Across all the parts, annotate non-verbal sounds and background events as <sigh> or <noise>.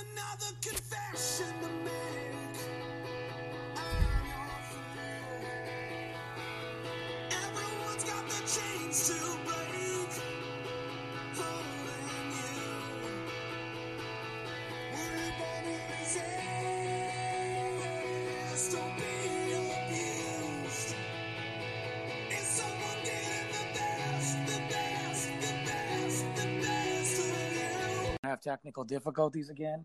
another confession to make. I'm your fool. Everyone's got the chains to. Have technical difficulties again.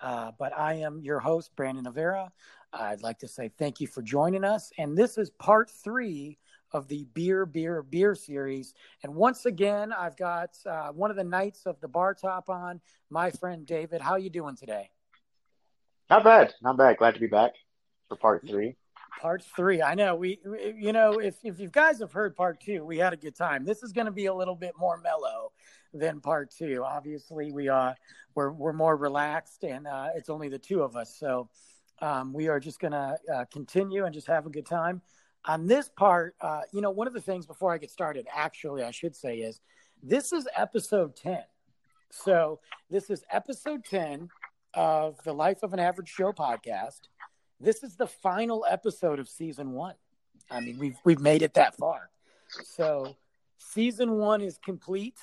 Uh, but I am your host, Brandon Avera. I'd like to say thank you for joining us. And this is part three of the Beer, Beer, Beer series. And once again, I've got uh, one of the knights of the bar top on, my friend David. How are you doing today? Not bad, not bad. Glad to be back for part three. Part three. I know we, we- you know, if if you guys have heard part two, we had a good time. This is going to be a little bit more mellow than part two. Obviously, we are we're we're more relaxed, and uh, it's only the two of us. So um, we are just going to uh, continue and just have a good time. On this part, uh, you know, one of the things before I get started, actually, I should say is this is episode ten. So this is episode ten of the Life of an Average Show podcast this is the final episode of season one. I mean, we've we've made it that far. So season one is complete.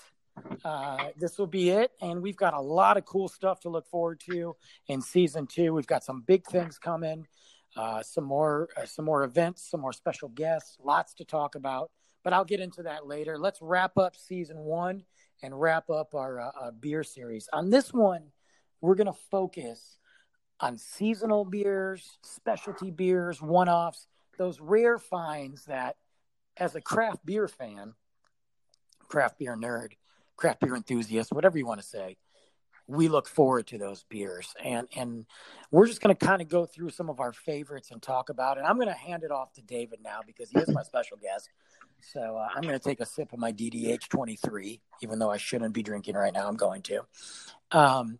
Uh, this will be it, and we've got a lot of cool stuff to look forward to in season two. We've got some big things coming, uh, some more uh, some more events, some more special guests, lots to talk about. But I'll get into that later. Let's wrap up season one and wrap up our uh, uh, beer series. On this one, we're going to focus on seasonal beers, specialty beers, one offs, those rare finds that, as a craft beer fan, craft beer nerd, craft beer enthusiast, whatever you want to say, we look forward to those beers. And, and we're just going to kind of go through some of our favorites and talk about it. I'm going to hand it off to David now because he is my special guest. So uh, I'm going to take a sip of my DDH 23, even though I shouldn't be drinking right now. I'm going to. Um,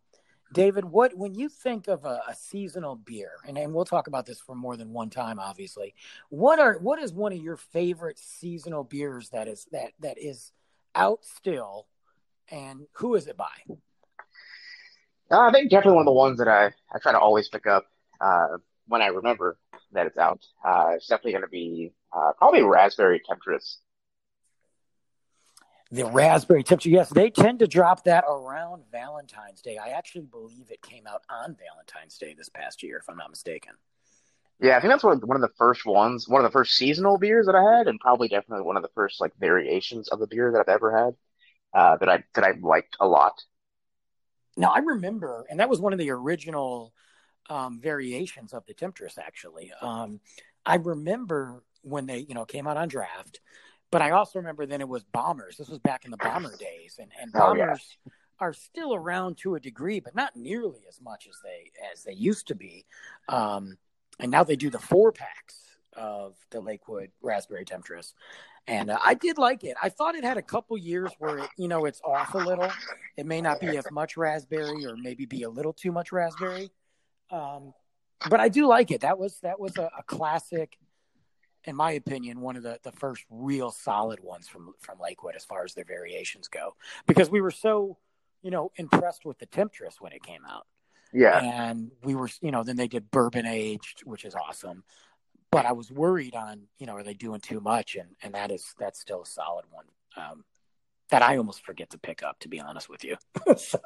David, what when you think of a, a seasonal beer, and, and we'll talk about this for more than one time, obviously. What are what is one of your favorite seasonal beers that is that that is out still, and who is it by? Uh, I think definitely one of the ones that I, I try to always pick up uh, when I remember that it's out. Uh, it's definitely going to be uh, probably Raspberry Temptress. The raspberry Temptress, Yes, they tend to drop that around Valentine's Day. I actually believe it came out on Valentine's Day this past year, if I'm not mistaken. Yeah, I think that's one of, one of the first ones, one of the first seasonal beers that I had, and probably definitely one of the first like variations of the beer that I've ever had uh, that I that I liked a lot. Now I remember, and that was one of the original um, variations of the Temptress. Actually, um, I remember when they, you know, came out on draft. But I also remember then it was bombers. This was back in the bomber <laughs> days, and and Oh, yeah. bombers are still around to a degree, but not nearly as much as they as they used to be. Um, and now they do the four packs of the Lakewood Raspberry Temptress, and uh, I did like it. I thought it had a couple years where it, you know it's off a little. It may not be as much raspberry, or maybe be a little too much raspberry. Um, but I do like it. That was that was a, a classic, in my opinion, one of the, the first real solid ones from from Lakewood as far as their variations go. Because we were so, you know, impressed with the Temptress when it came out, Yeah, and we were, you know, then they did bourbon aged, which is awesome. But I was worried on, you know, are they doing too much? And and that is that's still a solid one. Um, that I almost forget to pick up, to be honest with you. <laughs> so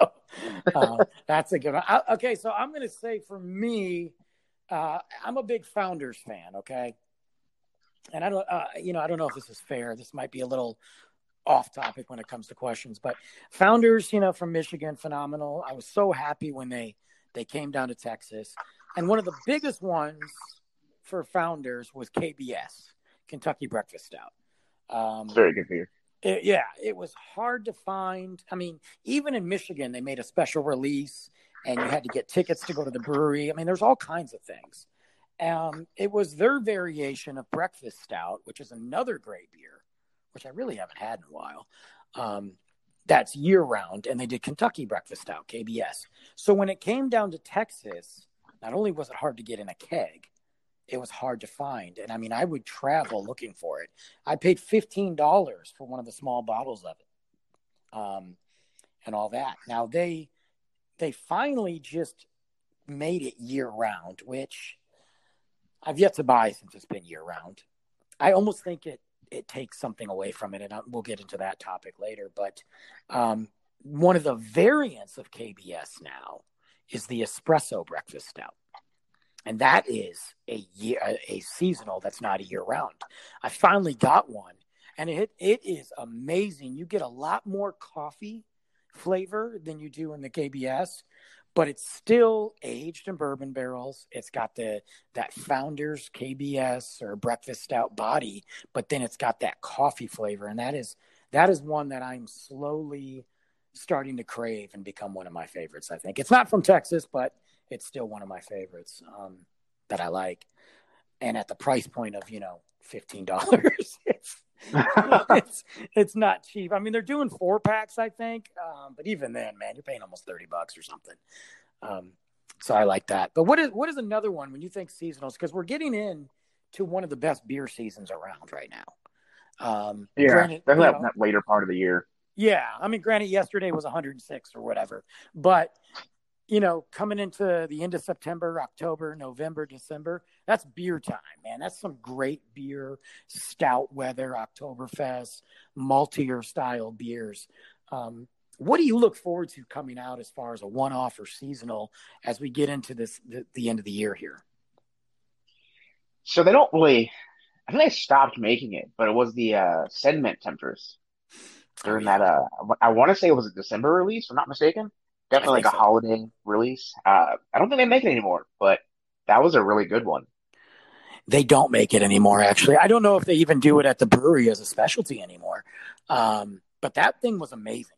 uh, that's a good one. I, okay, so I'm to say for me, uh, I'm a big Founders fan. Okay, and I don't, uh, you know, I don't know if this is fair. This might be a little off topic when it comes to questions, but Founders, you know, from Michigan, phenomenal. I was so happy when they they came down to Texas, and one of the biggest ones for Founders was KBS, Kentucky Breakfast Stout. Um, very good beer. it- yeah, it was hard to find. I mean, even in Michigan, they made a special release, and you had to get tickets to go to the brewery. I mean, there's all kinds of things. Um, it was their variation of breakfast stout, which is another great beer, which I really haven't had in a while. Um, that's year round, and they did Kentucky breakfast stout, KBS. So when it came down to Texas, not only was it hard to get in a keg, it was hard to find. And I mean, I would travel looking for it. I paid fifteen dollars for one of the small bottles of it, um, and all that. Now they they finally just made it year round, which I've yet to buy since it's been year round. I almost think it it takes something away from it, and I, we'll get into that topic later. But um, one of the variants of KBS now is the espresso breakfast stout, and that is a year a, seasonal that's not a year round. I finally got one, and it it is amazing. You get a lot more coffee flavor than you do in the KBS, but it's still aged in bourbon barrels. It's got the that Founders KBS or breakfast stout body, but then it's got that coffee flavor, and that is that is one that I'm slowly starting to crave and become one of my favorites. I think it's not from Texas, but it's still one of my favorites um, that I like. And at the price point of you know fifteen dollars, <laughs> it's it's it's not cheap. I mean, they're doing four packs, I think, um, but even then, man, you're paying almost thirty bucks or something. Um, so I like that. But what is what is another one when you think seasonals? Because we're getting in to one of the best beer seasons around right now. Um, Yeah, granted, definitely you know, that later part of the year. yeah, I mean, granted, yesterday was 106 or whatever, but you know, coming into the end of September, October, November, December, that's beer time, man. That's some great beer, stout weather, Oktoberfest, maltier style beers. Um, what do you look forward to coming out as far as a one-off or seasonal as we get into this the, the end of the year here? So they don't really. I think they stopped making it, but it was the uh, Sin Mint during Oh, that. Uh, I want to say it was a December release, if I'm not mistaken. Definitely like a so. holiday release. Uh, I don't think they make it anymore, but that was a really good one. They don't make it anymore, actually. I don't know if they even do it at the brewery as a specialty anymore. Um, but that thing was amazing.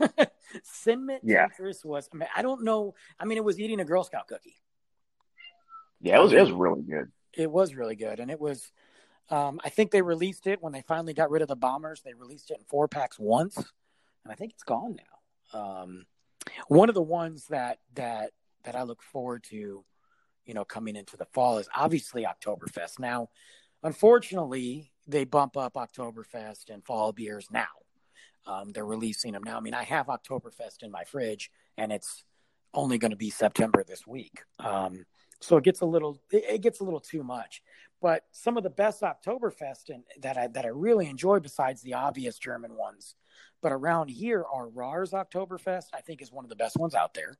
<laughs> Cinnamon Yeah. Was, I, mean, I don't know. I mean, it was eating a Girl Scout cookie. Yeah, it was it was really good. It was really good. And it was, um, I think they released it when they finally got rid of the bombers. They released it in four packs once. And I think it's gone now. Um, one of the ones that, that, that I look forward to, you know, coming into the fall is obviously Oktoberfest. Now, unfortunately, they bump up Oktoberfest and fall beers now. Um, they're releasing them now. I mean, I have Oktoberfest in my fridge, and it's only going to be September this week. Um, so it gets a little, it, gets a little too much. But some of the best Oktoberfest and that I that I really enjoy, besides the obvious German ones, but around here are Rahr's Oktoberfest. I think is one of the best ones out there,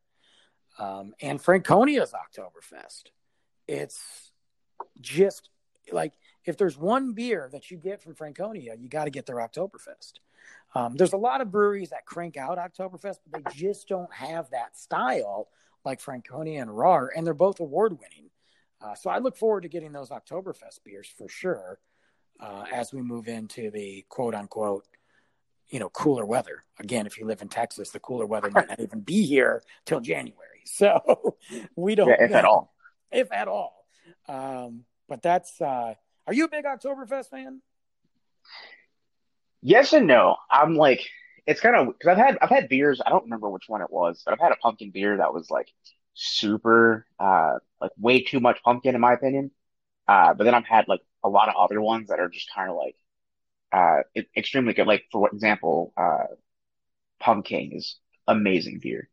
um, and Franconia's Oktoberfest. It's just like if there's one beer that you get from Franconia, you got to get their Oktoberfest. Um, there's a lot of breweries that crank out Oktoberfest, but they just don't have that style like Franconia and Rahr, and they're both award winning. Uh, so I look forward to getting those Oktoberfest beers for sure uh, as we move into the quote unquote, you know, cooler weather. Again, if you live in Texas, the cooler weather might not even be here till January. <laughs> So we don't Yeah, if at all. if at all. Um, but that's uh, are you a big Oktoberfest fan? Yes and no. I'm like, it's kind of because I've had I've had beers. I don't remember which one it was, but I've had a pumpkin beer that was like super, uh, like way too much pumpkin in my opinion. Uh, but then I've had like a lot of other ones that are just kind of like, uh, extremely good. Like for example, uh, Pumking is amazing beer.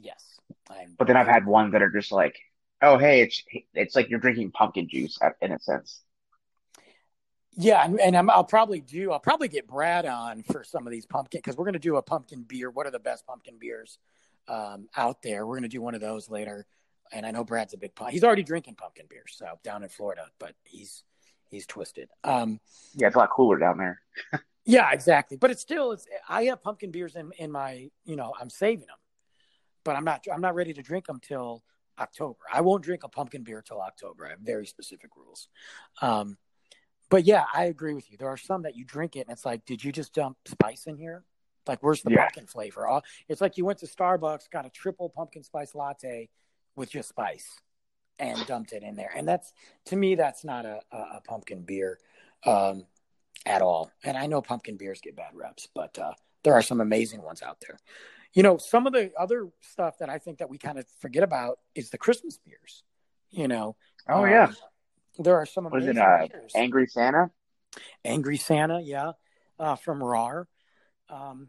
Yes. I'm, But then I've had ones that are just like, oh hey, it's it's like you're drinking pumpkin juice in a sense. Yeah, and, and I'm, I'll probably do. I'll probably get Brad on for some of these pumpkin because we're going to do a pumpkin beer. What are the best pumpkin beers um, out there? We're going to do one of those later. And I know Brad's a big pump. He's already drinking pumpkin beer, so down in Florida, but he's he's twisted. Um, Yeah, it's a lot cooler down there. <laughs> yeah, exactly. But it's still. It's I have pumpkin beers in in my. You know, I'm saving them, but I'm not. I'm not ready to drink them till October. I won't drink a pumpkin beer till October. I have very specific rules. Um, but yeah, I agree with you. There are some that you drink it and it's like, did you just dump spice in here? Like, where's the Yeah. pumpkin flavor? It's like you went to Starbucks, got a triple pumpkin spice latte with just spice and dumped it in there. And that's, to me, that's not a, a, a pumpkin beer um, at all. And I know pumpkin beers get bad reps, but uh, there are some amazing ones out there. You know, some of the other stuff that I think that we kind of forget about is the Christmas beers. You know, Oh um, yeah, there are some what is it? Uh. Angry Santa. Angry Santa, yeah, uh, from Rahr. Um,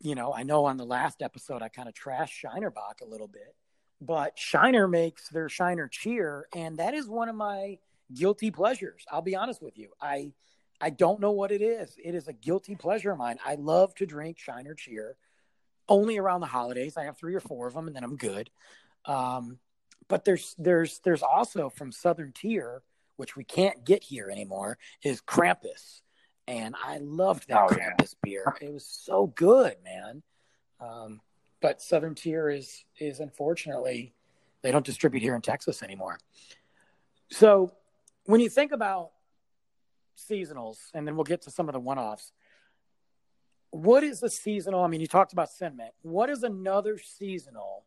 you know, I know on the last episode I kind of trashed Shiner Shinerbach a little bit, but Shiner makes their Shiner cheer, and that is one of my guilty pleasures. I'll be honest with you. I I don't know what it is. It is a guilty pleasure of mine. I love to drink Shiner cheer only around the holidays. I have three or four of them, and then I'm good. Um, but there's there's there's also from Southern Tier, which we can't get here anymore, is Krampus, and I loved that Oh, yeah. Krampus beer. It was so good, man. Um, but Southern Tier is is unfortunately they don't distribute here in Texas anymore. So when you think about seasonals, and then we'll get to some of the one offs. What is a seasonal? I mean, you talked about Sin Mint. What is another seasonal?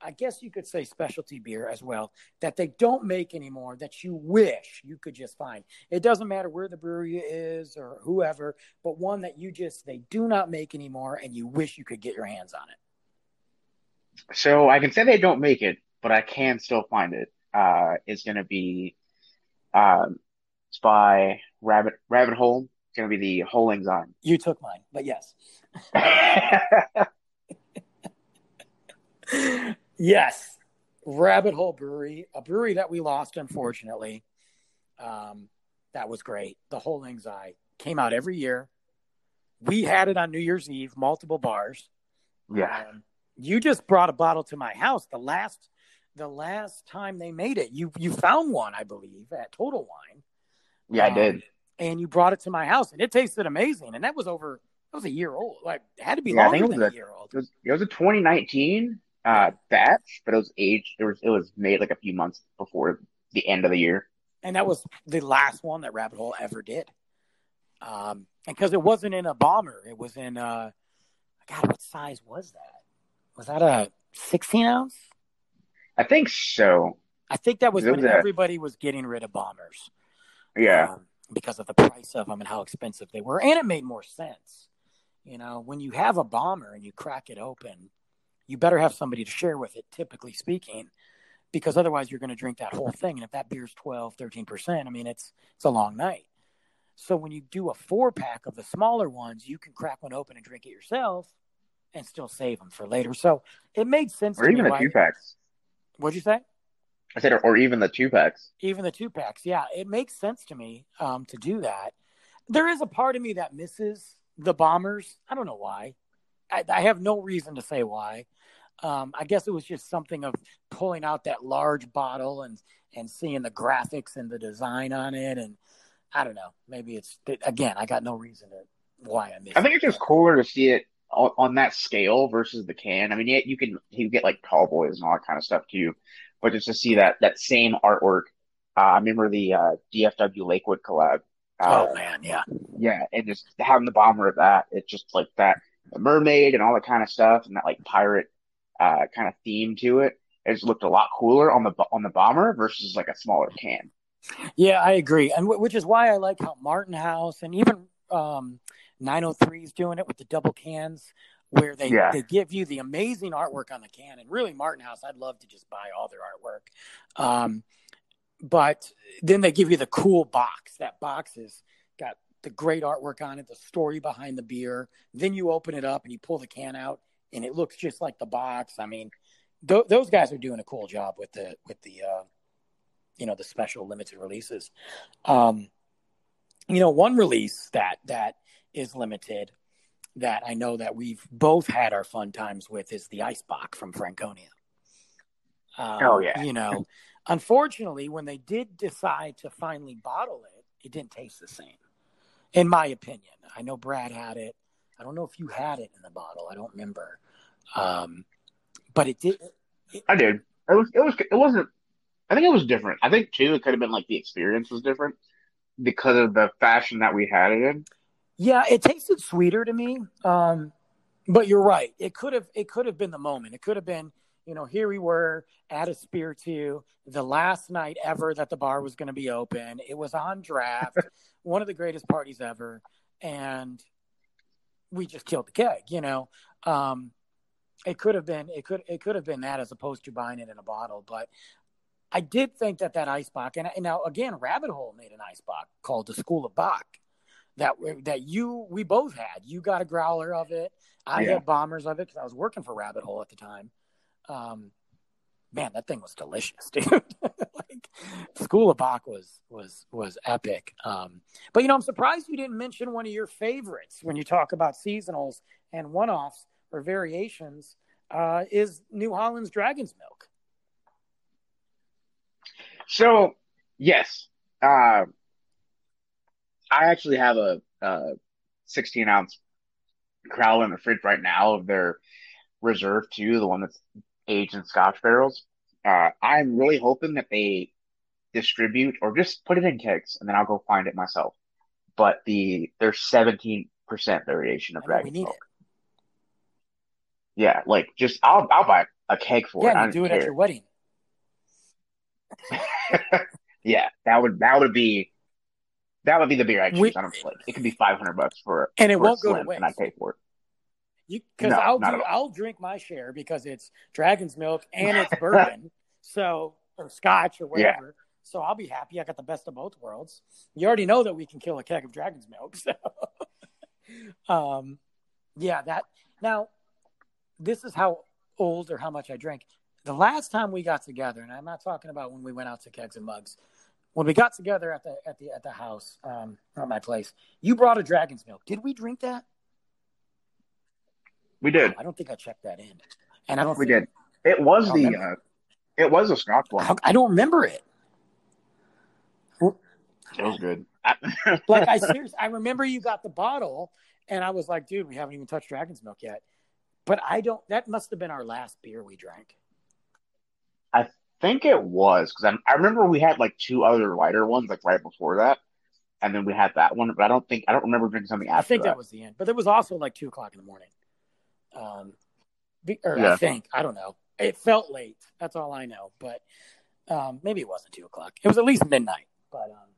I guess you could say specialty beer as well that they don't make anymore that you wish you could just find. It doesn't matter where the brewery is or whoever, but one that you just they do not make anymore and you wish you could get your hands on it. So I can say they don't make it, but I can still find it. Uh, it's gonna be, um, it's by Rabbit Rabbit Hole. It's gonna be the Hole Enzyme. You took mine, but yes. <laughs> <laughs> yes, Rabbit Hole Brewery, a brewery that we lost, unfortunately. Um, that was great. The whole Eye came out every year. We had it on New Year's Eve, multiple bars. Yeah. Um, you just brought a bottle to my house the last the last time they made it. You you found one, I believe, at Total Wine. Yeah, I Um, did. And you brought it to my house, and it tasted amazing. And that was over. That was a year old. Like it had to be Yeah, I longer think it was than a a- year old. It was it was a 2019 uh batch, but it was aged. It was it was made like a few months before the end of the year. and that was the last one that Rabbit Hole ever did. Um, and because it wasn't in a bomber, it was in uh, God, what size was that? Was that a sixteen ounce? I think so. I think that was when everybody was getting rid of bombers. Yeah. um, because of the price of them and how expensive they were, and it made more sense. You know, when you have a bomber and you crack it open, you better have somebody to share with it. Typically speaking. Because otherwise, you're going to drink that whole thing, and if that beer's 12, 13 percent, I mean, it's it's a long night. So when you do a four pack of the smaller ones, you can crack one open and drink it yourself, and still save them for later. So it made sense. Or even me the two packs. What'd you say? I said, or, or even the two packs. even the two packs yeah it makes sense to me um, to do that there is a part of me that misses the bombers i don't know why i, I have no reason to say why um, i guess it was just something of pulling out that large bottle and and seeing the graphics and the design on it and i don't know maybe it's again i got no reason to why i miss I think it's just cooler to see it on, on that scale versus the can. I mean, yeah, you can you get like tall boys and all that kind of stuff too, but just to see that that same artwork. Uh, I remember the uh, DFW Lakewood collab. Uh, oh man yeah Yeah, and just having the bomber of that, it's just like that mermaid and all that kind of stuff, and that like pirate uh, kind of theme to it. It just looked a lot cooler on the on the bomber versus like a smaller can. Yeah, I agree, and w- which is why I like how Martin House and even um, 903 is doing it with the double cans, where they Yeah. they give you the amazing artwork on the can, and really Martin House, I'd love to just buy all their artwork. Um, but then they give you the cool box. That box has got the great artwork on it, the story behind the beer. Then you open it up and you pull the can out, and it looks just like the box. I mean, th- those guys are doing a cool job with the with the uh, you know the special limited releases. Um, you know, one release that that is limited that I know that we've both had our fun times with is the Icebox from Franconia. Um, Oh, yeah. You know, unfortunately, when they did decide to finally bottle it, it didn't taste the same, in my opinion. I know Brad had it. I don't know if you had it in the bottle. I don't remember. Um, but it did. I did. It was it was it wasn't. I think it was different. I think too it could have been like the experience was different because of the fashion that we had it in. Yeah, it tasted sweeter to me. Um, but you're right. It could have it could have been the moment. It could have been, you know, here we were at a spear two, the last night ever that the bar was going to be open. It was on draft, <laughs> one of the greatest parties ever, and we just killed the keg. You know, um, it could have been it could it could have been that as opposed to buying it in a bottle. But I did think that that ice box, and, and now again, Rabbit Hole made an ice box called the School of Bach that that you we both had. You got a growler of it. I Yeah. had bombers of it because I was working for Rabbit Hole at the time. Um, man, that thing was delicious, <laughs> dude. like School of Bach was was was epic. Um, but you know, I'm surprised you didn't mention one of your favorites when you talk about seasonals and one-offs or variations. Uh, is New Holland's Dragon's Milk? So yes, uh, I actually have a, a 16 ounce crowler in the fridge right now of their Reserve Two, the one that's aged in Scotch barrels. Uh, I'm really hoping that they distribute or just put it in kegs, and then I'll go find it myself. But the there's 17% variation of dragon know we Dragon's need Milk. it. Yeah, like just I'll I'll buy a keg for it. Yeah, I and don't do it at your wedding. <laughs> Yeah, that would that would be that would be the beer I choose. We- I don't like it could be five hundred bucks for it. And it for won't go to slim, and I'd pay for it. You because No, I'll do. I'll drink my share because it's dragon's milk and it's bourbon, <laughs> so or scotch or Yeah. So I'll be happy. I got the best of both worlds. You already know that we can kill a keg of dragon's milk. <laughs> So, um, yeah, that now this is how old or how much I drank. The last time we got together, and I'm not talking about when we went out to kegs and mugs. When we got together at the at the at the house, um, at my place, you brought a dragon's milk. Did we drink that? We did. I don't think I checked that in, and I don't. We did. It was the uh, it was a Scotch one. I don't remember it. It was good. <laughs> Like I <laughs> seriously, I remember you got the bottle, and I was like, dude, we haven't even touched Dragon's Milk yet. But I don't. That must have been our last beer we drank. I think it was because I, I remember we had like two other lighter ones like right before that, and then we had that one. But I don't think I don't remember drinking something after I think that. that was the end. But it was also like two o'clock in the morning. Um, be- or I think I don't know. It felt late. That's all I know. But um, maybe it wasn't two o'clock. It was at least midnight. But um,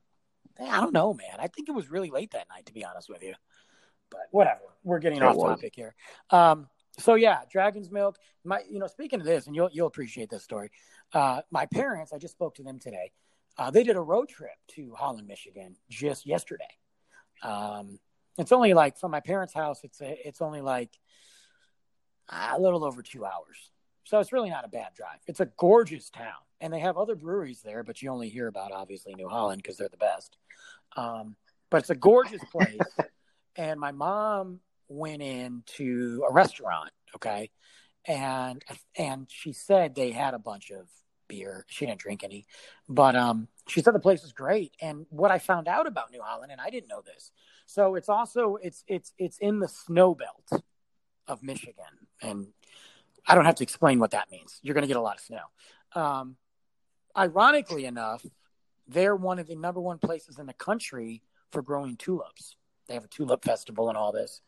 I don't know, man. I think it was really late that night, to be honest with you. But whatever. We're getting It off was. topic here. Um, so yeah, Dragon's Milk. My, you know, speaking of this, and you'll you'll appreciate this story. Uh, my parents, I just spoke to them today. Uh, they did a road trip to Holland, Michigan, just yesterday. Um, it's only like from my parents' house. It's a, it's only like a little over two hours, so it's really not a bad drive. It's a gorgeous town, and they have other breweries there, but you only hear about obviously New Holland because they're the best. Um, but it's a gorgeous place, <laughs> and my mom went into a restaurant, okay, and and she said they had a bunch of beer. She didn't drink any, but um, she said the place was great. And what I found out about New Holland, and I didn't know this, so it's also it's it's it's in the snow belt of Michigan, and I don't have to explain what that means. You're going to get a lot of snow. Um, ironically enough, they're one of the number one places in the country for growing tulips. They have a tulip festival and all this.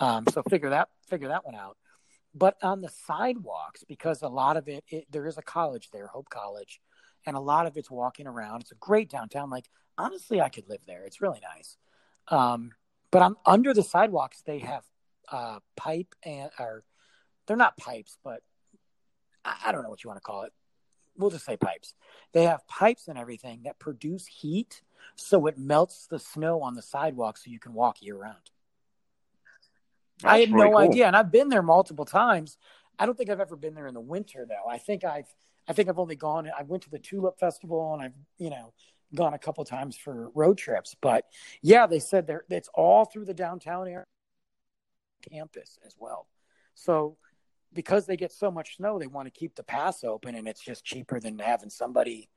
Um, so figure that figure that one out. But on the sidewalks, because a lot of it, it, there is a college there, Hope College, and a lot of it's walking around. It's a great downtown. Like honestly, I could live there. It's really nice. Um, but on under the sidewalks, they have uh, pipe and or they're not pipes, but I, I don't know what you want to call it. We'll just say pipes. They have pipes and everything that produce heat, so it melts the snow on the sidewalk, so you can walk year round. I had really no cool. idea, and I've been there multiple times. I don't think I've ever been there in the winter though. I think I've I think I've only gone. I went to the Tulip Festival, and I've you know gone a couple times for road trips. But yeah, they said there it's all through the downtown area campus as well. So because they get so much snow, they want to keep the pass open, and it's just cheaper than having somebody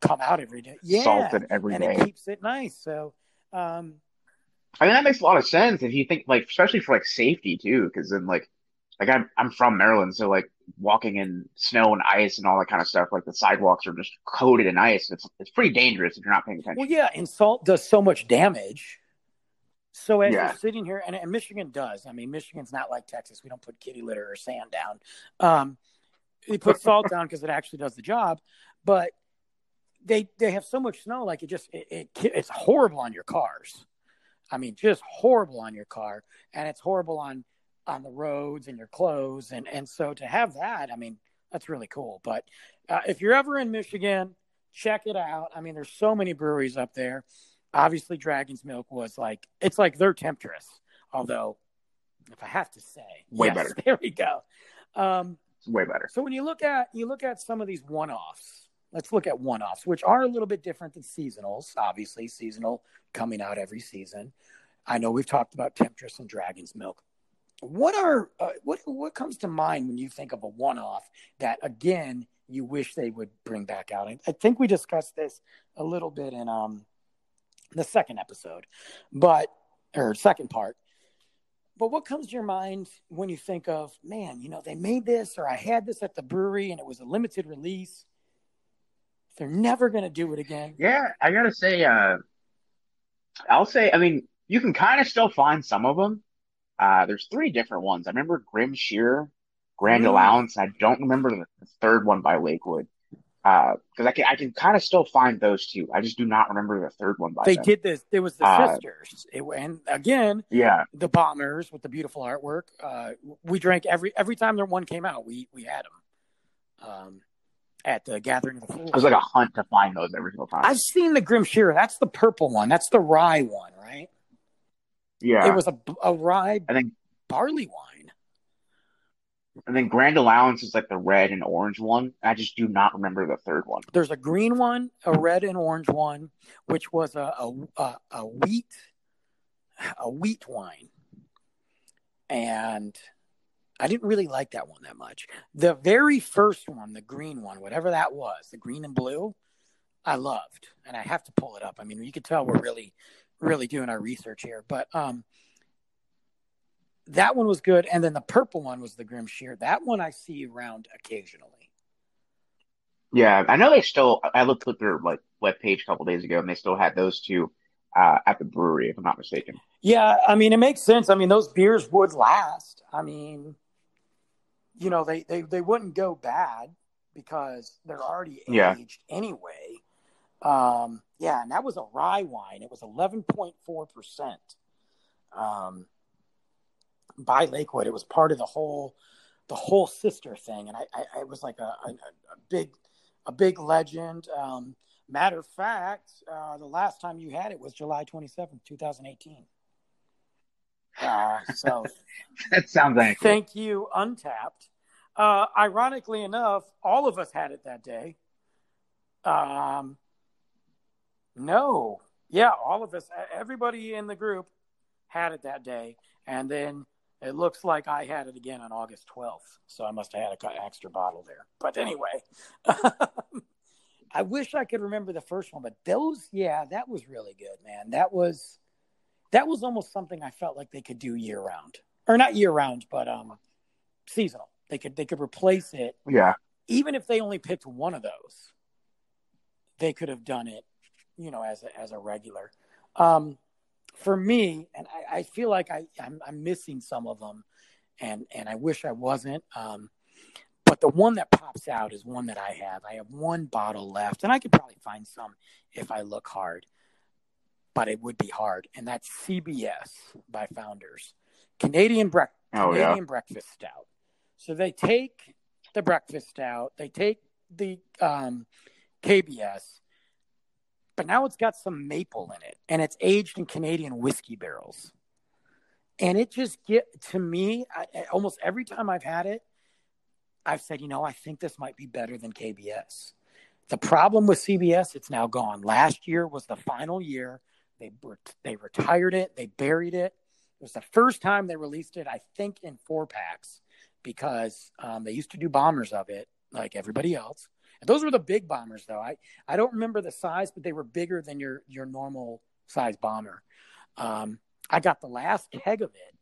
come out every day. Yeah, Salted every and day. it keeps it nice. So um, I mean, that makes a lot of sense if you think like, especially for like safety too, because then like, like I'm I'm from Maryland, so like walking in snow and ice and all that kind of stuff, like the sidewalks are just coated in ice. It's it's pretty dangerous if you're not paying attention. Well, yeah, and salt does so much damage. So as Yeah. you're sitting here, and, and Michigan does. I mean, Michigan's not like Texas. We don't put kitty litter or sand down. Um, they put salt down because it actually does the job. But they they have so much snow, like it just it, it it's horrible on your cars. I mean, just horrible on your car, and it's horrible on on the roads and your clothes, and and so to have that, I mean, that's really cool. But uh, if you're ever in Michigan, check it out. I mean, there's so many breweries up there. Obviously Dragon's Milk was like it's like their Temptress, although if I have to say, Way yes, better. <laughs> There we go. Um, way better. so when you look at you look at some of these one-offs, let's look at one-offs, which are a little bit different than seasonals. Obviously, seasonal coming out every season. I know we've talked about Temptress and Dragon's Milk. What are uh, what what comes to mind when you think of a one-off that again you wish they would bring back out? I, I think we discussed this a little bit in um the second episode, but or second part. But what comes to your mind when you think of, man, you know, they made this or I had this at the brewery and it was a limited release. They're never going to do it again. Yeah, I gotta say, uh, I'll say, I mean, you can kind of still find some of them. Uh, there's three different ones. I remember Grim Shear, Grand Mm. Allowance, and I don't remember the third one by Lakewood. Uh, because I can I can kind of still find those two. I just do not remember the third one by They them. did this. It was the Uh, sisters. It, and again, Yeah, the bombers with the beautiful artwork. Uh, we drank every every time their one came out. We we had them um, at the Gathering of the Fools. it was like a hunt to find those every single time. I've seen the Grim Shearer. That's the purple one. That's the rye one, right? Yeah, It was a, a rye and then barley wine. And then Grand Allowance is like the red and orange one. I just do not remember the third one. There's a green one, a red and orange one, which was a a, a, a wheat a wheat wine, and I didn't really like that one that much. The very first one, the green one, whatever that was, the green and blue, I loved, and I have to pull it up. I mean, you could tell we're really, really doing our research here, but um, that one was good, and then the purple one was the Grim Shear. That one I see around occasionally. Yeah, I know they still. I looked at their like web page a couple days ago, and they still had those two uh, at the brewery, if I'm not mistaken. Yeah, I mean, it makes sense. I mean, those beers would last. I mean, you know, they they, they wouldn't go bad because they're already Yeah. aged anyway. Um, yeah, and that was a rye wine. It was eleven point four percent. Um, by Lakewood, it was part of the whole the whole sister thing, and I, I it was like a, a, a big a big legend. Um, matter of fact, uh, the last time you had it was July twenty seventh, two thousand eighteen. Uh, so <laughs> That sounds accurate. thank you, Untappd. Uh, ironically enough, all of us had it that day. Um, no, yeah, all of us, everybody in the group had it that day, and then it looks like I had it again on August twelfth. So I must have had an extra bottle there. But anyway, <laughs> I wish I could remember the first one, but those, yeah, that was really good, man. That was that was almost something I felt like they could do year round, or not year round, but um, seasonal. They could they could replace it Yeah, even if they only picked one of those, they could have done it, you know, as a, as a regular. Um, for me, and I, I feel like I I'm, I'm missing some of them, and and I wish I wasn't. Um, but the one that pops out is one that I have. I have one bottle left, and I could probably find some if I look hard, but it would be hard. And that's CBS by Founders, Canadian Brec- Oh, yeah. Canadian Breakfast Stout. So they take the breakfast stout, they take the um, KBS, but now it's got some maple in it, and it's aged in Canadian whiskey barrels. And it just get to me I, almost every time I've had it, I've said, you know, I think this might be better than KBS. The problem with CBS, it's now gone. Last year was the final year. They they retired it. They buried it. It was the first time they released it, I think, in four packs because um, they used to do bombers of it like everybody else. Those were the big bombers, though. I, I don't remember the size, but they were bigger than your your normal size bomber. Um, I got the last keg of it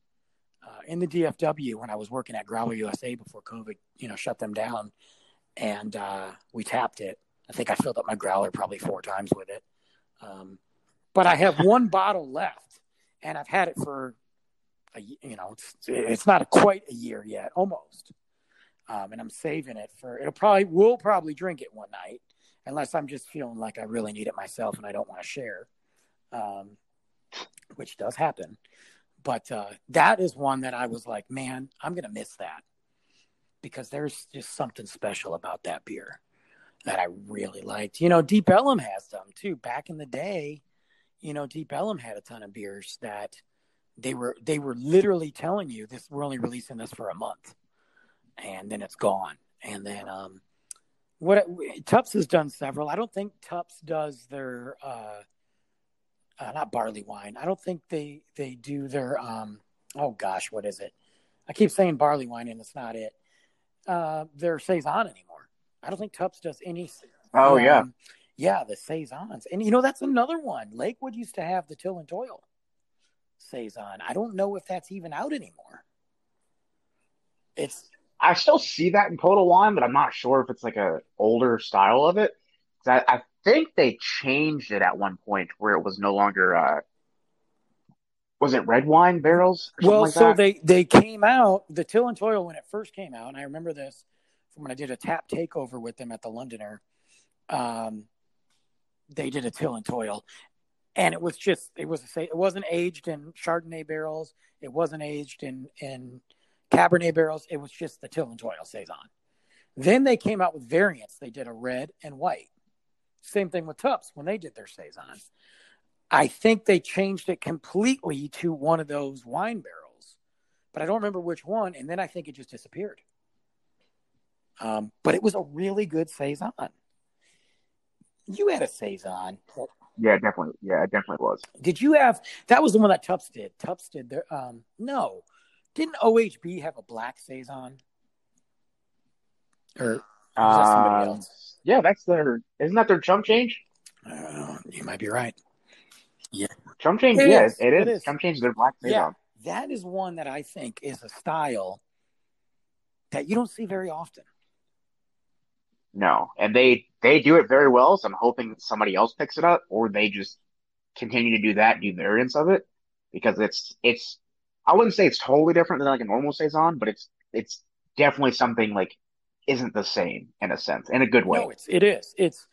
uh, in the DFW when I was working at Growler USA before COVID, you know, shut them down, and uh, we tapped it. I think I filled up my growler probably four times with it. Um, but I have one <laughs> bottle left, and I've had it for a, you know, it's it's not quite a year yet, almost. Um, and I'm saving it for it'll probably we'll probably drink it one night, unless I'm just feeling like I really need it myself and I don't want to share, um, which does happen. But uh, that is one that I was like, man, I'm gonna miss that because there's just something special about that beer that I really liked. You know, Deep Ellum has them too. Back in the day, you know, Deep Ellum had a ton of beers that they were they were literally telling you this we're only releasing this for a month, and then it's gone. And then um, what Tupps has done several. I don't think Tupps does their uh, uh, not barley wine. I don't think they they do their um. Oh gosh, what is it? I keep saying barley wine, and it's not it. Uh, their saison anymore. I don't think Tupps does any. Oh yeah, um, yeah, the saisons, and you know that's another one. Lakewood used to have the Till and Toil saison. I don't know if that's even out anymore. It's I still see that in Total Wine, but I'm not sure if it's like a older style of it. I, I think they changed it at one point where it was no longer. Uh, was it red wine barrels? Or well, like so that? they they came out the Till and Toil when it first came out, and I remember this from when I did a tap takeover with them at the Londoner. Um, they did a Till and Toil, and it was just it was it wasn't aged in Chardonnay barrels, it wasn't aged in in Cabernet barrels. It was just the Till and Toil saison. Then they came out with variants. They did a red and white. Same thing with Tupps when they did their saison. I think they changed it completely to one of those wine barrels, but I don't remember which one. And then I think it just disappeared. Um, but it was a really good saison. You had a saison. yeah, definitely. Yeah, it definitely was. Did you have? That was the one that Tupps did. Tupps did their. Um, no, didn't OHB have a black saison? Or was that somebody Um, else? yeah, that's their. Isn't that their chump change? Uh, you might be right. Yeah, chump change. It yeah, is, it is. it is. Chump change. Their black saison. Yeah, that is one that I think is a style that you don't see very often. No, and they they do it very well. So I'm hoping somebody else picks it up, or they just continue to do that, do variants of it, because it's it's. I wouldn't say it's totally different than like a normal saison, but it's it's definitely something like isn't the same in a sense, in a good way. No, it's it is. It's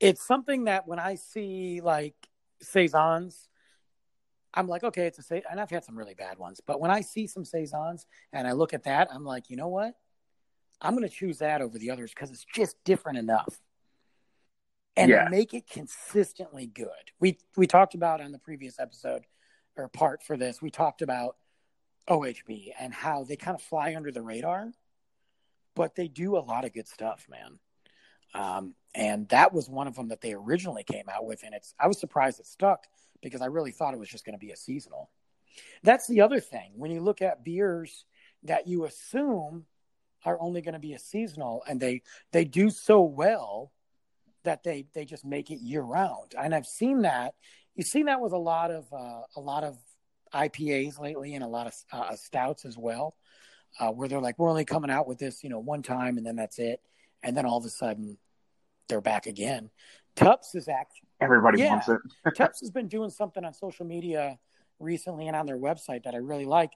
it's something that when I see like saisons, I'm like, okay, it's a sa- and I've had some really bad ones, but when I see some saisons and I look at that, I'm like, you know what? I'm going to choose that over the others because it's just different enough, and Yeah. make it consistently good. We we talked about on the previous episode or part for this, we talked about OHB and how they kind of fly under the radar, but they do a lot of good stuff, man. Um, and that was one of them that they originally came out with, and it's I was surprised it stuck because I really thought it was just going to be a seasonal. That's the other thing when you look at beers that you assume are only going to be a seasonal, and they they do so well that they they just make it year round. And I've seen that. You've seen that with a lot of uh, a lot of IPAs lately, and a lot of uh, stouts as well, uh, where they're like, we're only coming out with this, you know, one time, and then that's it, and then all of a sudden they're back again. Tupps is actually Everybody Yeah. wants it. <laughs> Tupps has been doing something on social media recently and on their website that I really like.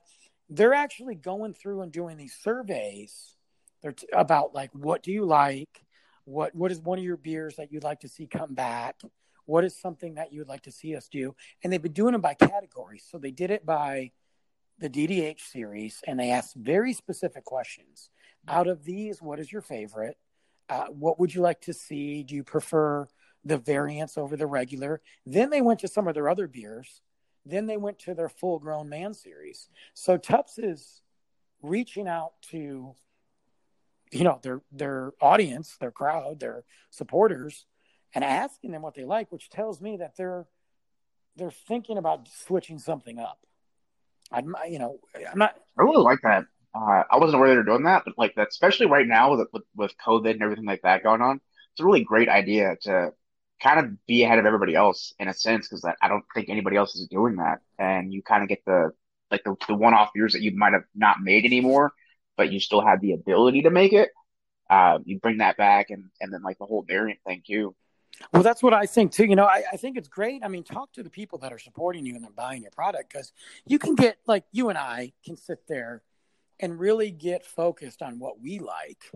They're actually going through and doing these surveys. They're t- about like what do you like? What what is one of your beers that you'd like to see come back? What is something that you would like to see us do? And they've been doing them by categories. So they did it by the DDH series and they asked very specific questions. Out of these, what is your favorite? Uh, what would you like to see? Do you prefer the variants over the regular? Then they went to some of their other beers. Then they went to their full grown man series. So Tupps is reaching out to you know their their audience, their crowd, their supporters, and asking them what they like, which tells me that they're they're thinking about switching something up. I'm you know I'm not I really like that. Uh, I wasn't aware they were doing that, but like that, especially right now with, with with COVID and everything like that going on, it's a really great idea to kind of be ahead of everybody else in a sense because I don't think anybody else is doing that, and you kind of get the like the, the one-off years that you might have not made anymore, but you still have the ability to make it. Uh, you bring that back, and and then like the whole variant thing too. Well, that's what I think too. You know, I, I think it's great. I mean, talk to the people that are supporting you and they're buying your product because you can get like you and I can sit there and really get focused on what we like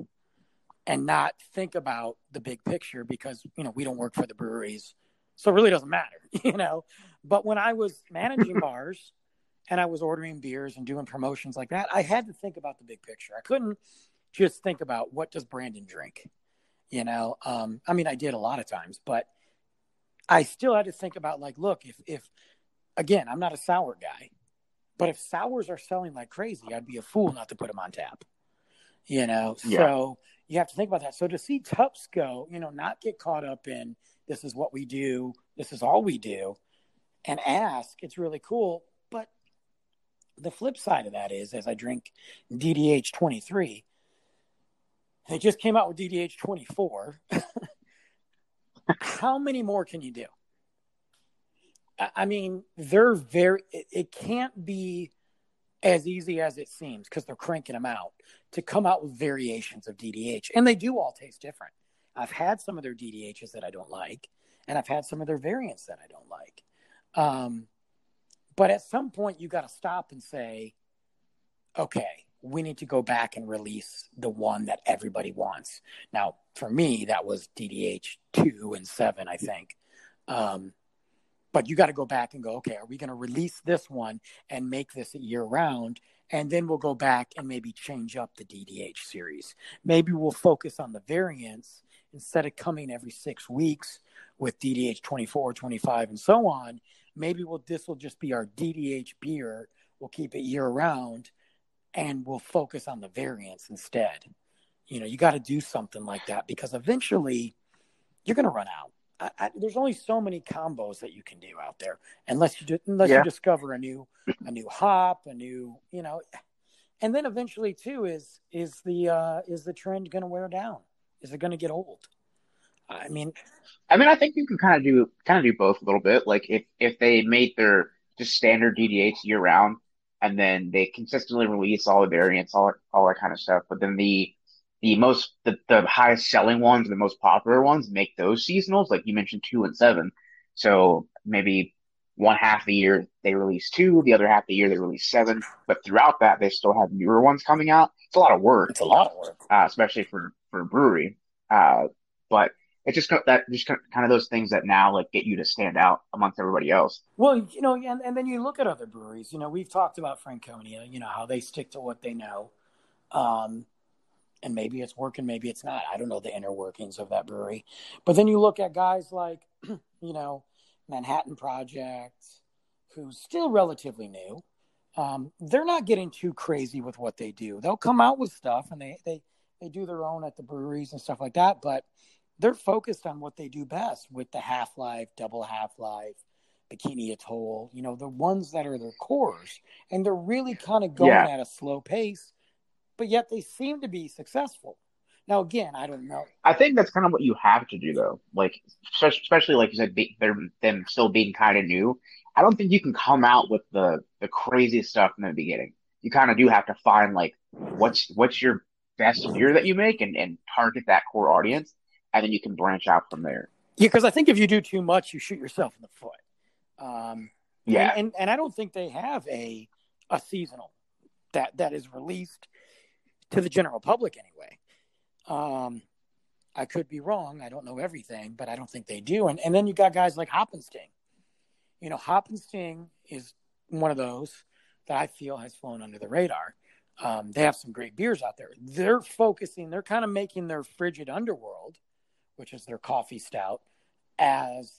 and not think about the big picture because you know we don't work for the breweries, so it really doesn't matter. <laughs> You know, but when I was managing <laughs> bars and I was ordering beers and doing promotions like that, I had to think about the big picture. I couldn't just think about what does Brandon drink you know um, i mean i did a lot of times but I still had to think about like, look, if if again, I'm not a sour guy, but if sours are selling like crazy, I'd be a fool not to put them on tap. You know, Yeah. so you have to think about that. So to see Tupps go, you know, not get caught up in this is what we do, this is all we do, and ask, it's really cool. But the flip side of that is, as I drink DDH 23, they just came out with DDH 24. <laughs> How many more can you do? I mean, they're very, it, it can't be as easy as it seems because they're cranking them out to come out with variations of DDH. And they do all taste different. I've had some of their DDHs that I don't like, and I've had some of their variants that I don't like. Um, but at some point, you got to stop and say, okay, we need to go back and release the one that everybody wants. Now, for me, that was DDH 2 and 7, I think. Um, but you got to go back and go, okay, are we going to release this one and make this a year round? And then we'll go back and maybe change up the DDH series. Maybe we'll focus on the variants instead of coming every six weeks with DDH 24, 25, and so on. Maybe we'll, this will just be our DDH beer. We'll keep it year round and we'll focus on the variance instead. You know, you got to do something like that because eventually you're going to run out. I, I, there's only so many combos that you can do out there, unless you do, unless Yeah. you discover a new a new hop, a new you know, and then eventually too is is the uh, is the trend going to wear down? Is it going to get old? I mean, I mean, I think you can kind of do kind of do both a little bit. Like if if they made their just standard DDH year round, and then they consistently release all the variants, all all that kind of stuff. But then the the most the, the highest selling ones, the most popular ones, make those seasonals. Like you mentioned, two and seven. So maybe one half of the year they release two, the other half of the year they release seven. But throughout that, they still have newer ones coming out. It's a lot of work it's a lot of work. uh, especially for for a brewery. Uh, but it's just that just kind of those things that now like get you to stand out amongst everybody else. Well, you know, and, and then you look at other breweries. You know, we've talked about Franconia. You know how they stick to what they know, um, and maybe it's working, maybe it's not. I don't know the inner workings of that brewery. But then you look at guys like, <clears throat> you know, Manhattan Project, who's still relatively new. Um, they're not getting too crazy with what they do. They'll come out with stuff, and they they they do their own at the breweries and stuff like that. But they're focused on what they do best with the half life, double half life, bikini atoll. You know, the ones that are their cores, and they're really kind of going Yeah. at a slow pace, but yet they seem to be successful. Now, again, I don't know. I think that's kind of what you have to do though. Like especially like you said, be, them still being kind of new. I don't think you can come out with the the craziest stuff in the beginning. You kind of do have to find like what's what's your best beer that you make and and target that core audience, and then you can branch out from there. Yeah, because I think if you do too much, you shoot yourself in the foot. Um, Yeah. and, and and I don't think they have a a seasonal that that is released to the general public anyway. Um, I could be wrong. I don't know everything, but I don't think they do. And and then you got guys like Hop & Sting. You know, Hop & Sting is one of those that I feel has flown under the radar. Um, they have some great beers out there. They're focusing. They're kind of making their frigid underworld, which is their coffee stout, as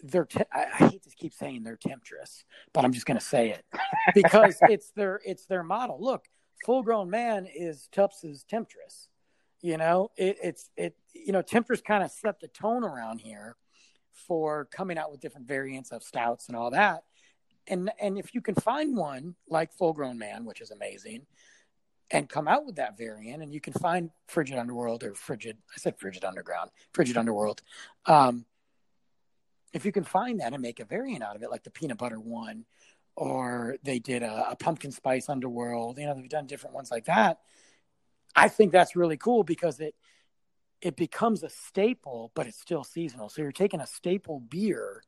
their. Te- I, I hate to keep saying their temptress, but I'm just going to say it <laughs> because it's their it's their model. Look, full grown man is Tupps's temptress. You know, it, it's it. You know, temptress kind of set the tone around here for coming out with different variants of stouts and all that. And and if you can find one like full grown man, which is amazing, and come out with that variant, and you can find frigid underworld or frigid. I said frigid underground, frigid underworld. Um, if you can find that and make a variant out of it, like the peanut butter one, or they did a, a pumpkin spice underworld, you know, they've done different ones like that. I think that's really cool because it it becomes a staple, but it's still seasonal. So you're taking a staple beer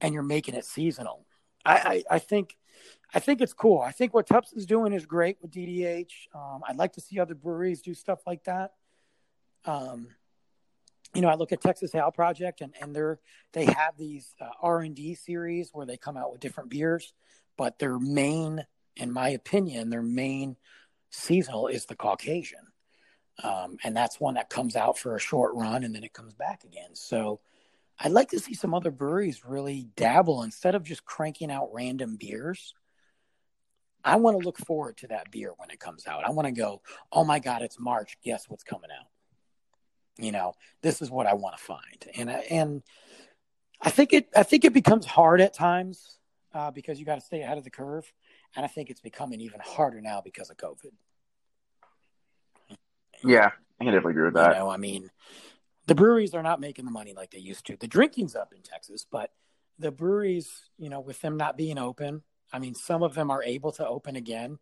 and you're making it seasonal. I, I, I think I think it's cool. I think what Tupps is doing is great with DDH. Um, I'd like to see other breweries do stuff like that. Um, you know, I look at Texas Ale Project, and and they're they have these uh, R and D series where they come out with different beers, but their main, in my opinion, their main seasonal is the Caucasian. Um, and that's one that comes out for a short run and then it comes back again. So I'd like to see some other breweries really dabble instead of just cranking out random beers. I want to look forward to that beer when it comes out. I want to go, oh my God, it's March. Guess what's coming out? You know, this is what I want to find. And, and I think it, I think it becomes hard at times uh, because you got to stay ahead of the curve. And I think it's becoming even harder now because of COVID. Yeah, I can definitely agree with that. You know, I mean, the breweries are not making the money like they used to. The drinking's up in Texas, but the breweries, you know, with them not being open, I mean, some of them are able to open again.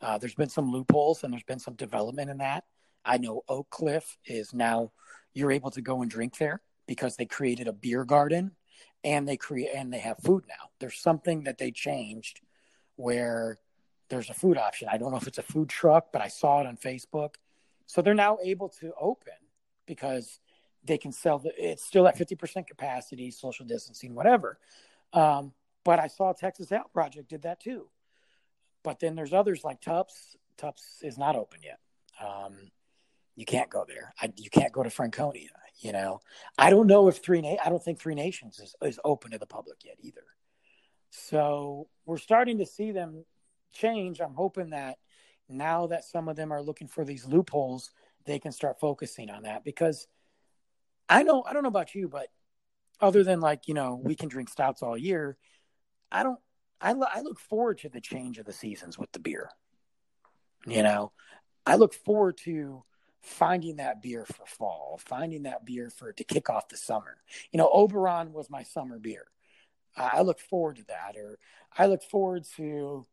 Uh, there's been some loopholes and there's been some development in that. I know Oak Cliff is now you're able to go and drink there because they created a beer garden and they create and they have food now. There's something that they changed where there's a food option. I don't know if it's a food truck, but I saw it on Facebook. So they're now able to open because they can sell the, it's still at 50% capacity, social distancing, whatever. Um, but I saw Texas Ale Project did that too. But then there's others like Tupps. Tupps is not open yet. Um, you can't go there. I, you can't go to Franconia. You know, I don't know if three. Na- I don't think Three Nations is, is open to the public yet either. So we're starting to see them change. I'm hoping that now that some of them are looking for these loopholes, they can start focusing on that because I know I don't know about you, but other than like you know we can drink stouts all year, I don't. I, I look forward to the change of the seasons with the beer. You know, I look forward to finding that beer for fall, finding that beer for to kick off the summer. You know, Oberon was my summer beer. I look forward to that, or I look forward to,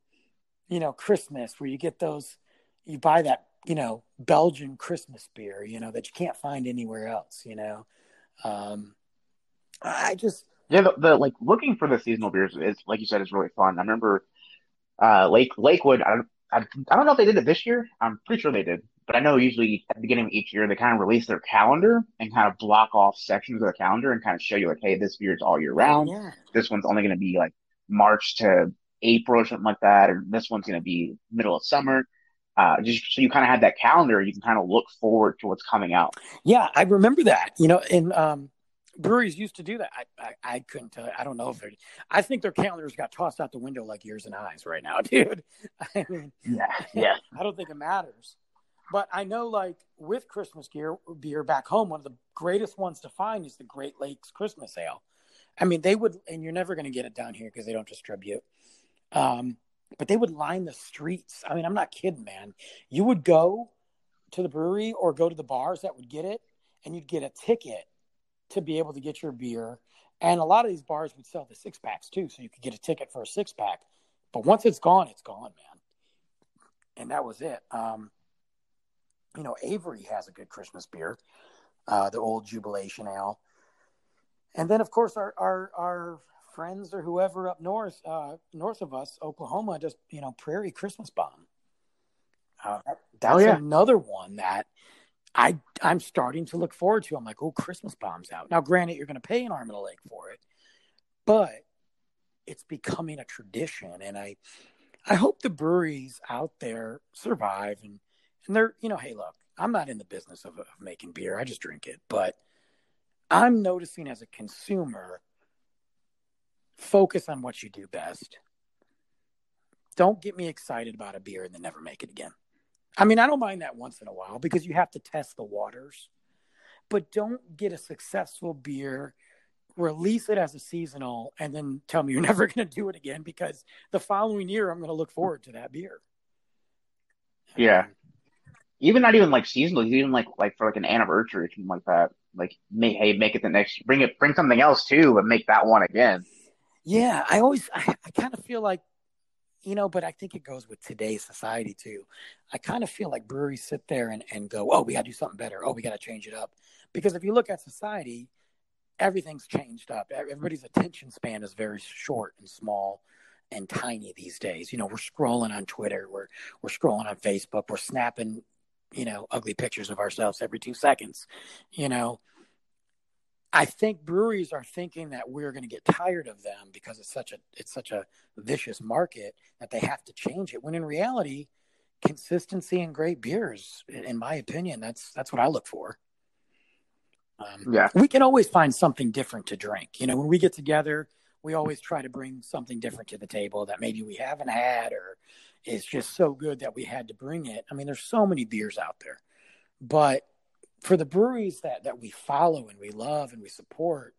you know, Christmas where you get those, you buy that, you know, Belgian Christmas beer, you know, that you can't find anywhere else. You know, um, I just yeah, the, the like looking for the seasonal beers is like you said is really fun. I remember uh, Lake Lakewood. I don't I, I don't know if they did it this year. I'm pretty sure they did, but I know usually at the beginning of each year they kind of release their calendar and kind of block off sections of the calendar and kind of show you like, hey, this beer is all year round. yeah, This one's only going to be like March to April or something like that, or this one's going to be middle of summer. Uh, just so you kind of have that calendar, you can kind of look forward to what's coming out. yeah, I remember that. You know, and um, breweries used to do that. I, I, I couldn't tell. I don't know if they. I think their calendars got tossed out the window like years and eyes right now, <laughs> dude. I mean, Yeah, <laughs> yeah, I don't think it matters. But I know, like with Christmas gear beer back home, one of the greatest ones to find is the Great Lakes Christmas Ale. I mean, they would, and you're never going to get it down here because they don't distribute. Um, but they would line the streets. I mean, I'm not kidding, man. You would go to the brewery or go to the bars that would get it, and you'd get a ticket to be able to get your beer. And a lot of these bars would sell the six packs too, so you could get a ticket for a six pack. But once it's gone, it's gone, man. And that was it. Um, you know, Avery has a good Christmas beer, uh, the old Jubilation Ale. And then, of course, our our, our friends or whoever up north, uh, north of us, Oklahoma, just you know, Prairie Christmas Bomb. Uh, that- that's Oh, yeah. another one that I I'm starting to look forward to. I'm like, oh, Christmas bombs out. Now, granted, you're going to pay an arm and a leg for it, but it's becoming a tradition, and I I hope the breweries out there survive and and they're you know, hey, look, I'm not in the business of, of making beer. I just drink it, but I'm noticing as a consumer, focus on what you do best. Don't get me excited about a beer and then never make it again. I mean, I don't mind that once in a while because you have to test the waters, but don't get a successful beer, release it as a seasonal, and then tell me you're <laughs> never going to do it again because the following year I'm going to look forward to that beer. Yeah. even not even like seasonal, even like like for like an anniversary or something like that. Like, may, hey, make it the next, bring it, bring something else too, but make that one again. Yeah, I always, <laughs> I, I kind of feel like, you know, but I think it goes with today's society too. I kind of feel like breweries sit there and, and go, oh, we got to do something better. Oh, we got to change it up. Because if you look at society, everything's changed up. Everybody's attention span is very short and small and tiny these days. You know, we're scrolling on Twitter, we're we're scrolling on Facebook, we're snapping, you know, ugly pictures of ourselves every two seconds. You know, I think breweries are thinking that we're going to get tired of them because it's such a it's such a vicious market that they have to change it. When in reality, consistency and great beers. In my opinion, that's that's what I look for. Um, Yeah. we can always find something different to drink. You know, when we get together, we always try to bring something different to the table that maybe we haven't had or is just so good that we had to bring it. I mean, there's so many beers out there, but for the breweries that that we follow and we love and we support,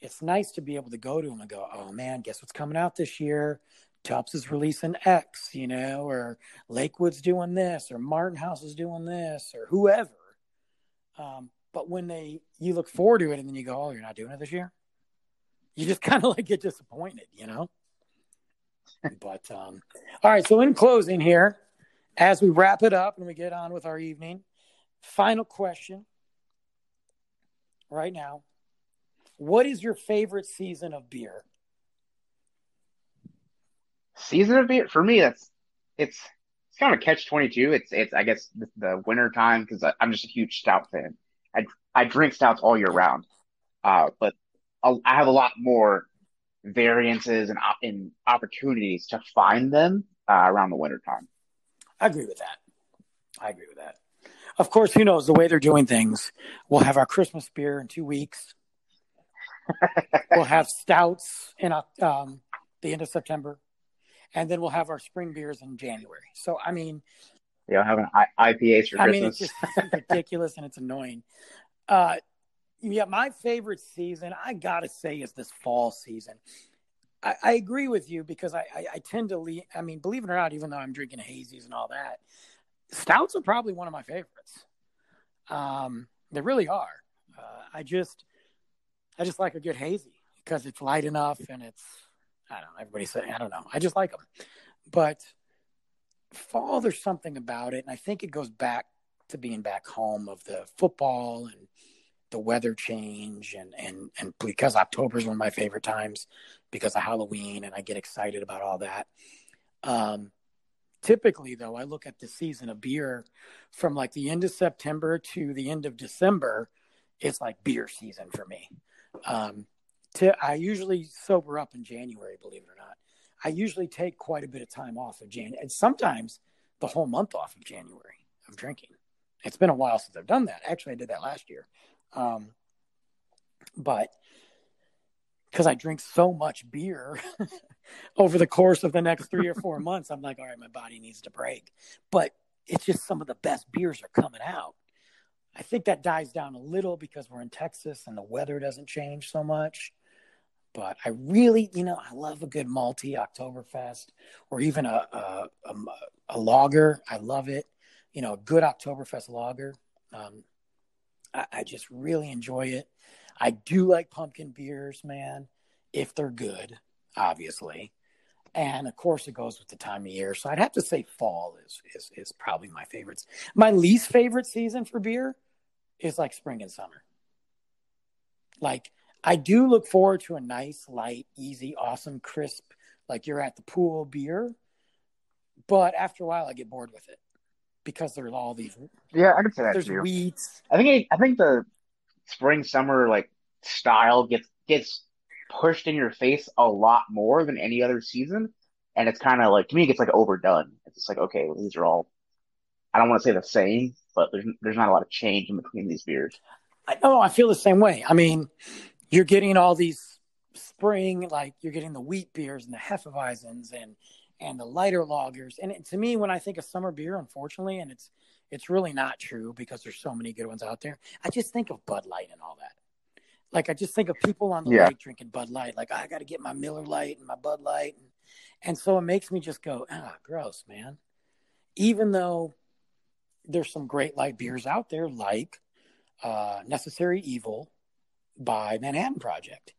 it's nice to be able to go to them and go, "Oh man, guess what's coming out this year? Tupps is releasing X, you know, or Lakewood's doing this, or Martin House is doing this, or whoever." Um, but when they you look forward to it and then you go, "Oh, you're not doing it this year," you just <laughs> kind of like get disappointed, you know. but um, all right, so in closing here, as we wrap it up and we get on with our evening, final question right now: What is your favorite season of beer? Season of beer for me, that's it's it's kind of catch twenty two. It's it's I guess the, the winter time because I'm just a huge stout fan. I I drink stouts all year round, uh, but I'll, I have a lot more variances and op- and opportunities to find them uh, around the winter time. I agree with that. I agree with that. Of course, who knows the way they're doing things? We'll have our Christmas beer in two weeks. we'll have stouts in um, the end of September, and then we'll have our spring beers in January. So, I mean, know, having I- IPAs for I mean, it's Christmas. just <laughs> ridiculous and it's annoying. Uh, yeah, my favorite season, I gotta say, is this fall season. I, I agree with you because I, I, I tend to lean. I mean, believe it or not, even though I'm drinking hazies and all that, stouts are probably one of my favorites. Um, they really are. Uh, I just, I just like a good hazy because it's light enough and it's. I don't know. Everybody say I don't know. I just like them, but fall there's something about it, and I think it goes back to being back home of the football and the weather change and and and because October is one of my favorite times because of Halloween and I get excited about all that. Um, typically though, I look at the season of beer from like the end of September to the end of December. It's like beer season for me. Um, to I usually sober up in January, believe it or not. I usually take quite a bit of time off of January and sometimes the whole month off of January of drinking. It's been a while since I've done that. Actually, I did that last year. Um, but because I drink so much beer <laughs> over the course of the next three or four <laughs> months, I'm like, all right, my body needs to break. But it's just some of the best beers are coming out. I think that dies down a little because we're in Texas and the weather doesn't change so much. But I really, you know, I love a good malty Oktoberfest or even a a, a, a lager. I love it. You know, a good Oktoberfest lager. Um, I, I just really enjoy it. I do like pumpkin beers, man, if they're good, obviously. And of course, it goes with the time of year. So I'd have to say fall is is is probably my favorites. My least favorite season for beer is like spring and summer. Like I do look forward to a nice, light, easy, awesome, crisp, like you're at the pool beer. But after a while, I get bored with it because there's all these Yeah, I could say that there's too. wheats. I think I think the spring summer like style gets gets pushed in your face a lot more than any other season, and it's kind of like to me it gets like overdone. It's just like okay, well, these are all I don't want to say the same, but there's there's not a lot of change in between these beers. I know I feel the same way. I mean, you're getting all these spring, like you're getting the wheat beers and the Hefeweizens and and the lighter lagers. And it, to me, when I think of summer beer, unfortunately, and it's it's really not true because there's so many good ones out there. I just think of Bud Light and all that. Like I just think of people on the Yeah. lake drinking Bud Light. Like I got to get my Miller Lite and my Bud Light, and, and so it makes me just go, ah, gross, man. Even though there's some great light beers out there, like uh, Necessary Evil by Manhattan Project.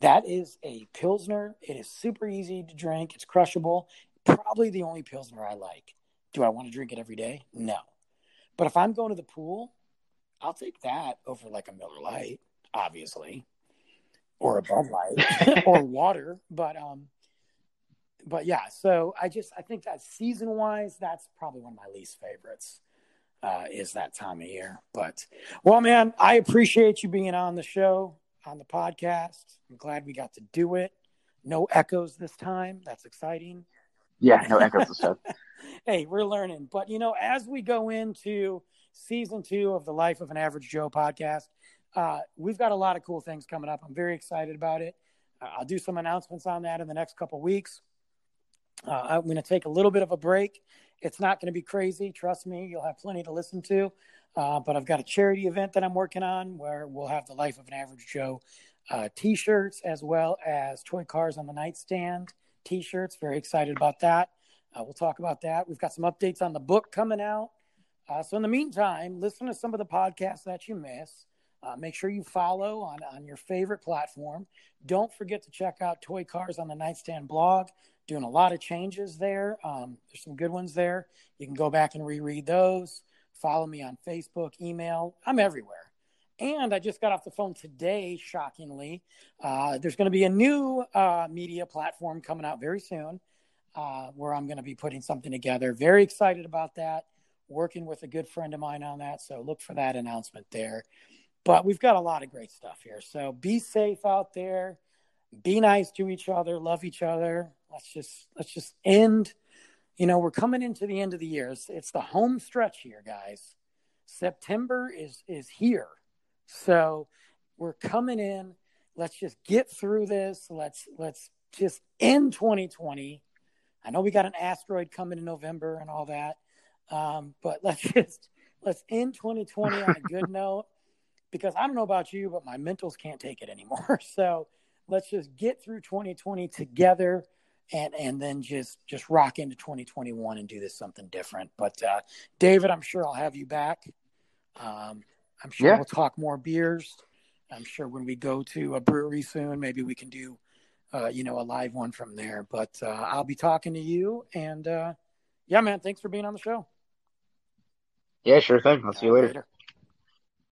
That is a Pilsner. It is super easy to drink. It's crushable. Probably the only Pilsner I like. Do I want to drink it every day? No. But if I'm going to the pool, I'll take that over like a Miller Lite, obviously, or a Bud Light <laughs> or water. But um, but yeah. So I just I think that season wise, that's probably one of my least favorites. Uh, is that time of year. But well, man, I appreciate you being on the show, on the podcast. I'm glad we got to do it. No echoes this time. That's exciting. Yeah, no echoes and <laughs> stuff. hey, we're learning. But you know, as we go into season two of the Life of an Average Joe podcast, uh, we've got a lot of cool things coming up. I'm very excited about it. I'll do some announcements on that in the next couple weeks. Uh, I'm going to take a little bit of a break. It's not going to be crazy. Trust me, you'll have plenty to listen to. Uh, but I've got a charity event that I'm working on where we'll have the Life of an Average Joe uh, t shirts as well as toy cars on the nightstand t shirts. Very excited about that. Uh, we'll talk about that. We've got some updates on the book coming out. Uh, so, in the meantime, listen to some of the podcasts that you miss. Uh, make sure you follow on, on your favorite platform. Don't forget to check out Toy Cars on the Nightstand blog. Doing a lot of changes there. Um, there's some good ones there. You can go back and reread those. Follow me on Facebook, email. I'm everywhere. And I just got off the phone today, shockingly. Uh, there's going to be a new uh, media platform coming out very soon uh, where I'm going to be putting something together. Very excited about that. Working with a good friend of mine on that. So look for that announcement there. But we've got a lot of great stuff here. So be safe out there. Be nice to each other. Love each other. Let's just let's just end. You know, we're coming into the end of the year. It's, it's the home stretch here, guys. September is is here. So we're coming in. Let's just get through this. Let's let's just end 2020. I know we got an asteroid coming in November and all that, um, but <laughs> let's just let's end 2020 on a good <laughs> note because I don't know about you, but my mentals can't take it anymore. <laughs> So let's just get through 2020 together and and then just just rock into 2021 and do this something different. But uh, David, I'm sure I'll have you back. Um, I'm sure Yeah. we'll talk more beers. I'm sure when we go to a brewery soon, maybe we can do uh, you know a live one from there. But uh, I'll be talking to you, and uh, yeah, man, thanks for being on the show. Yeah, sure thing. I'll see you later. Later.